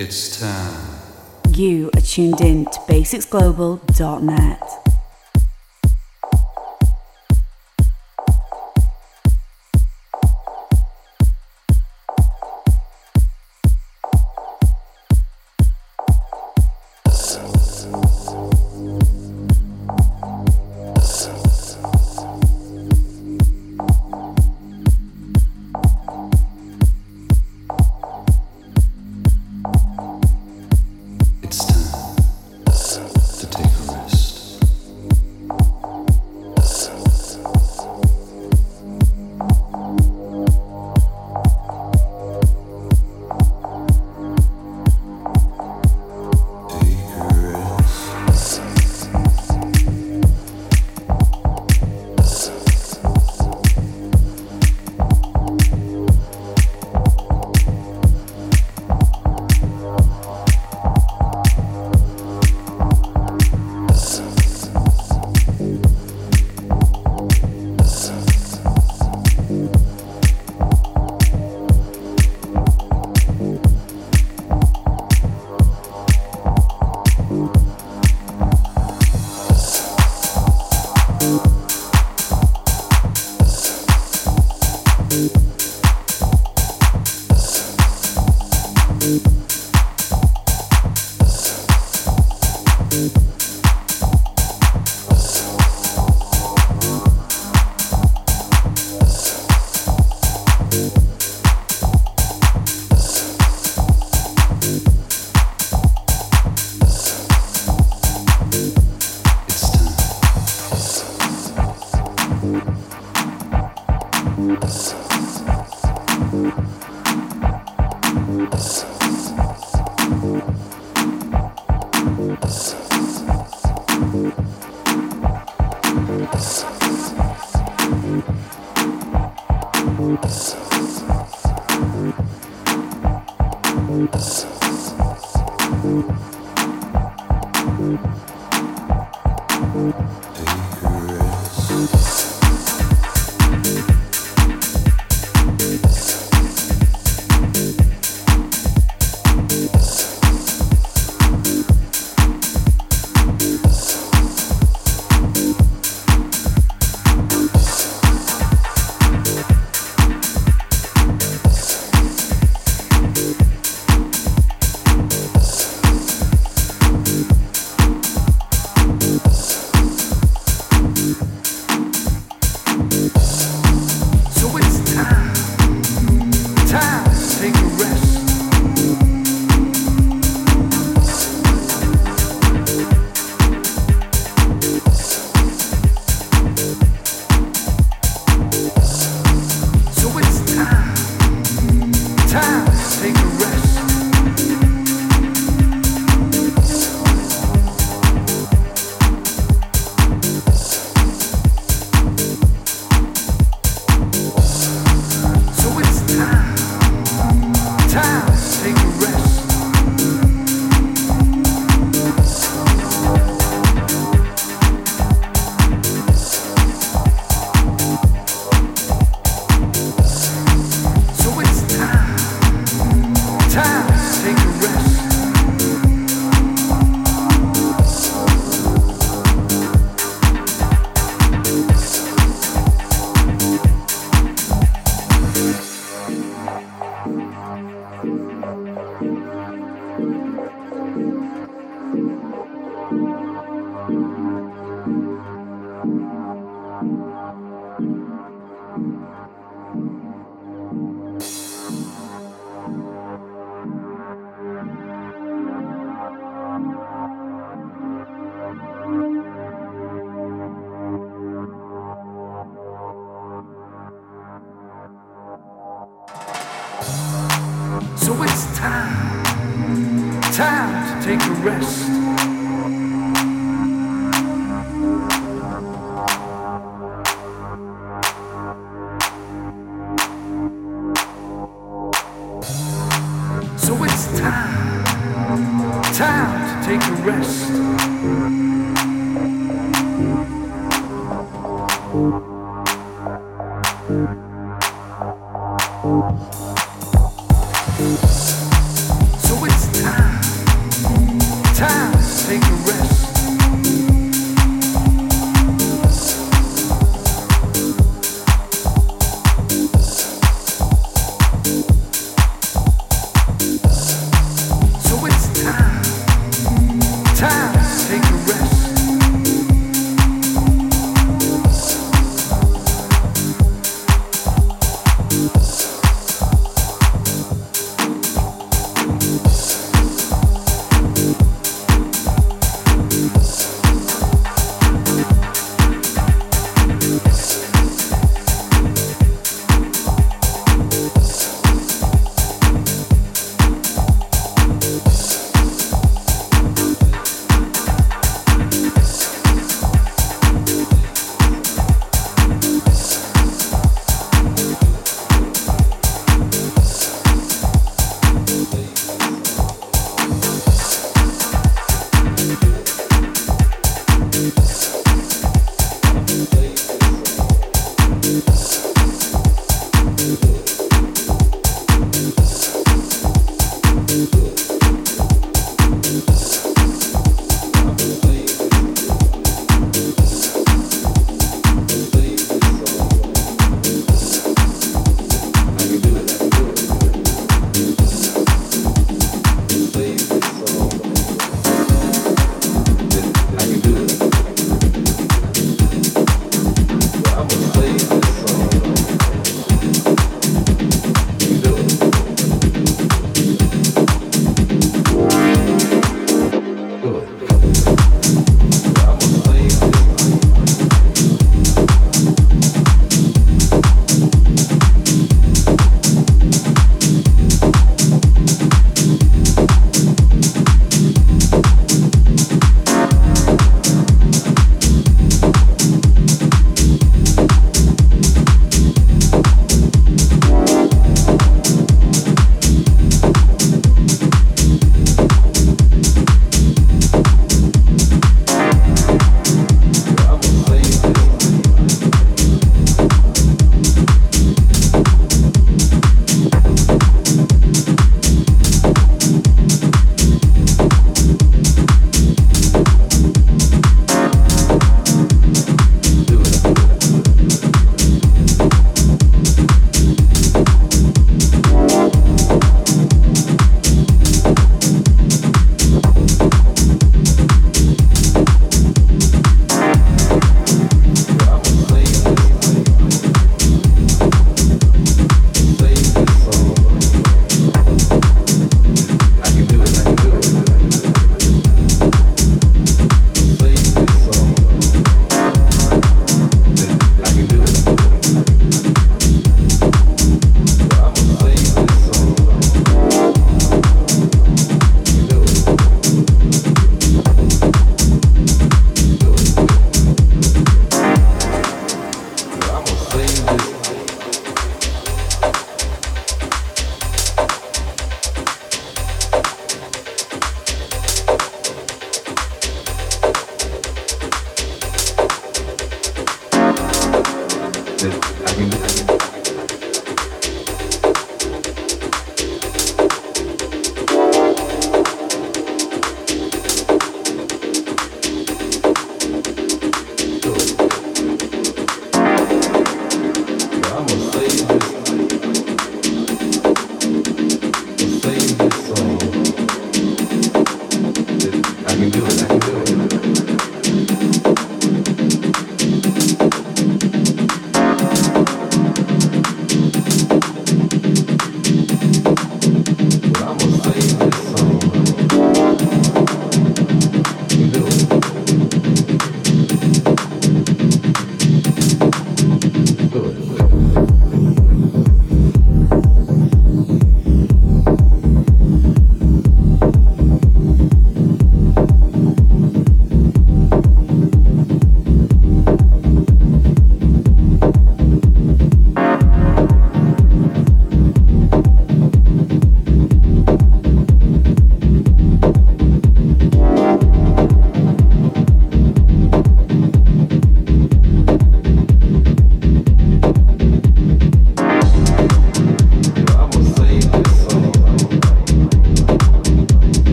It's time. You are tuned in to basicsglobal.net. So it's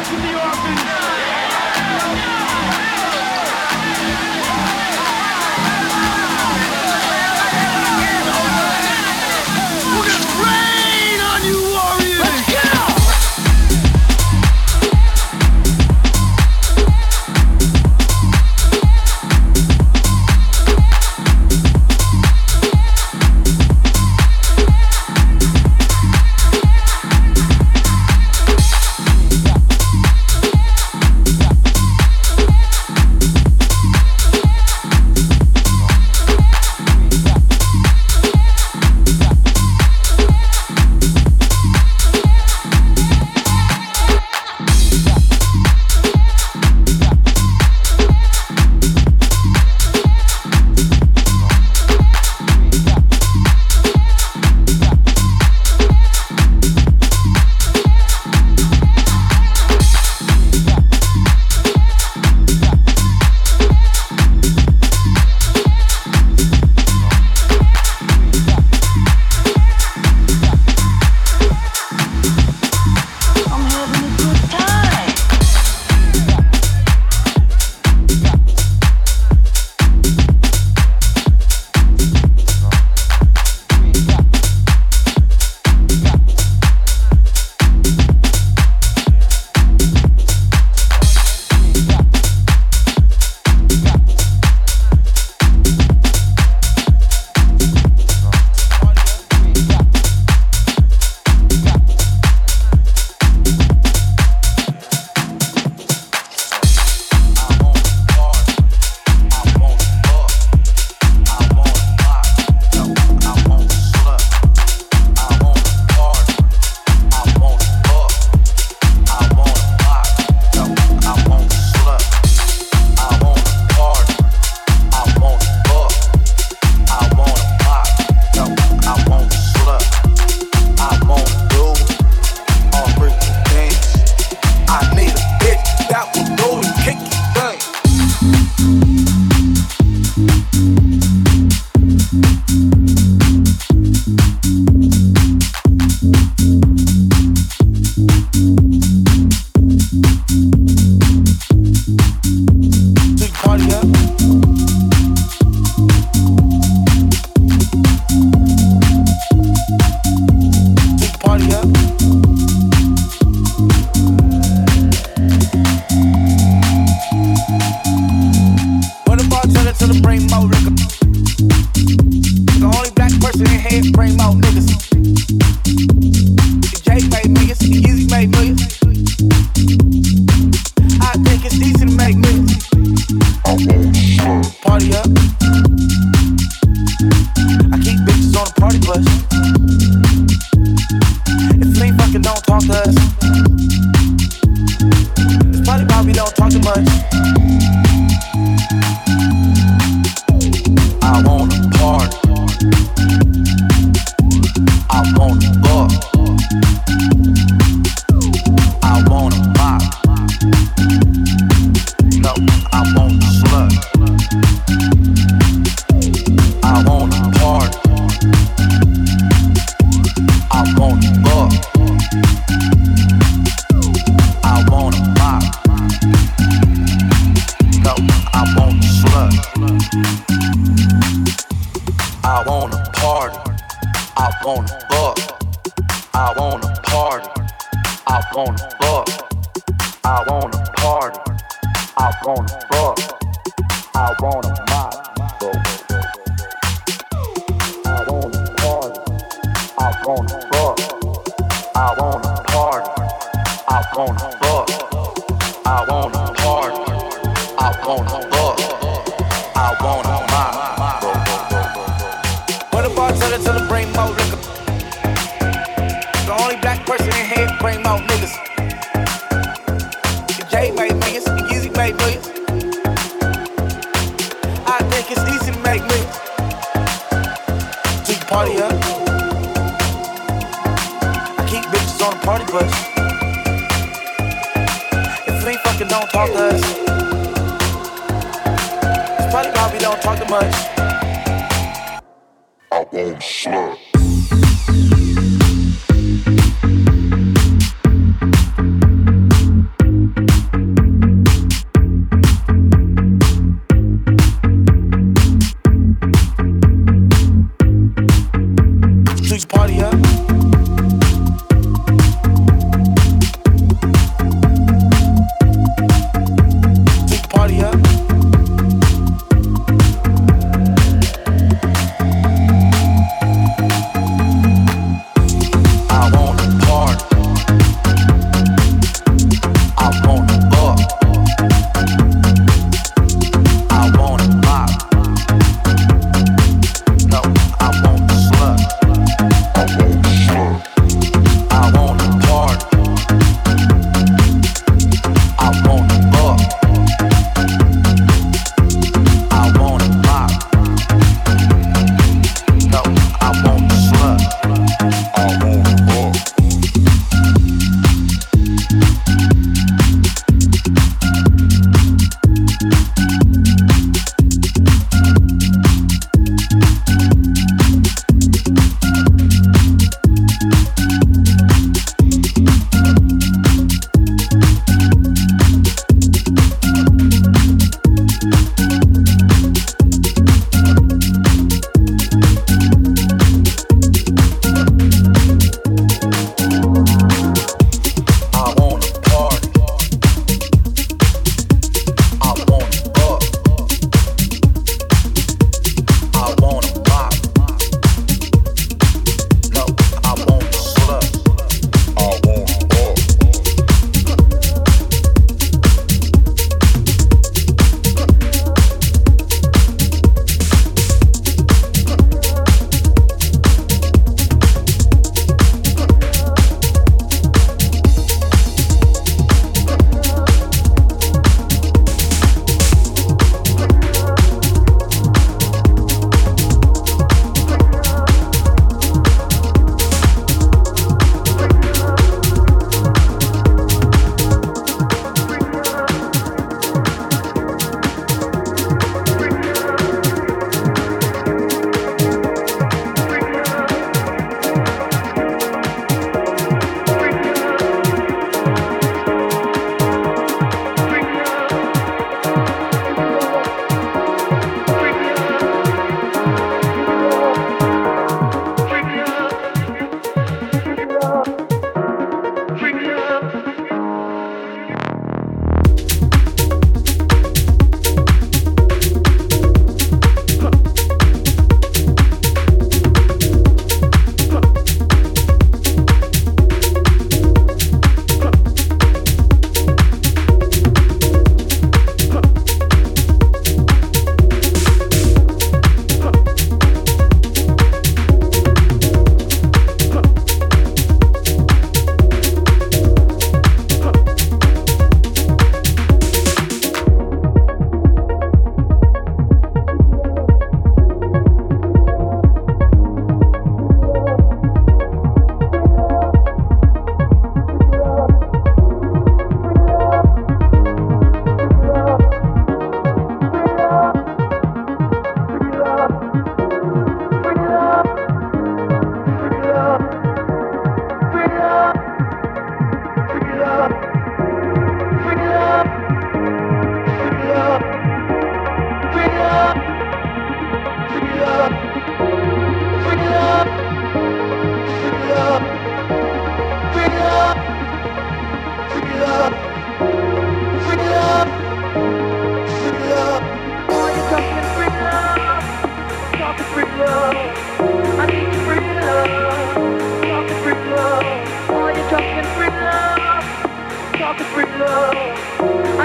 Welcome the orphans.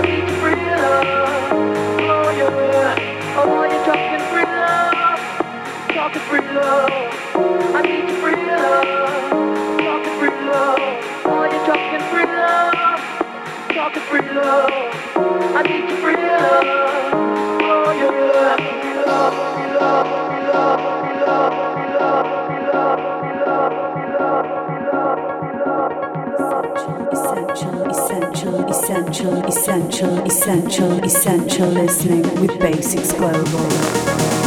Thank you. essential, essential, essential, essential listening with Basics Global.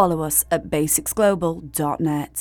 Follow us at basicsglobal.net.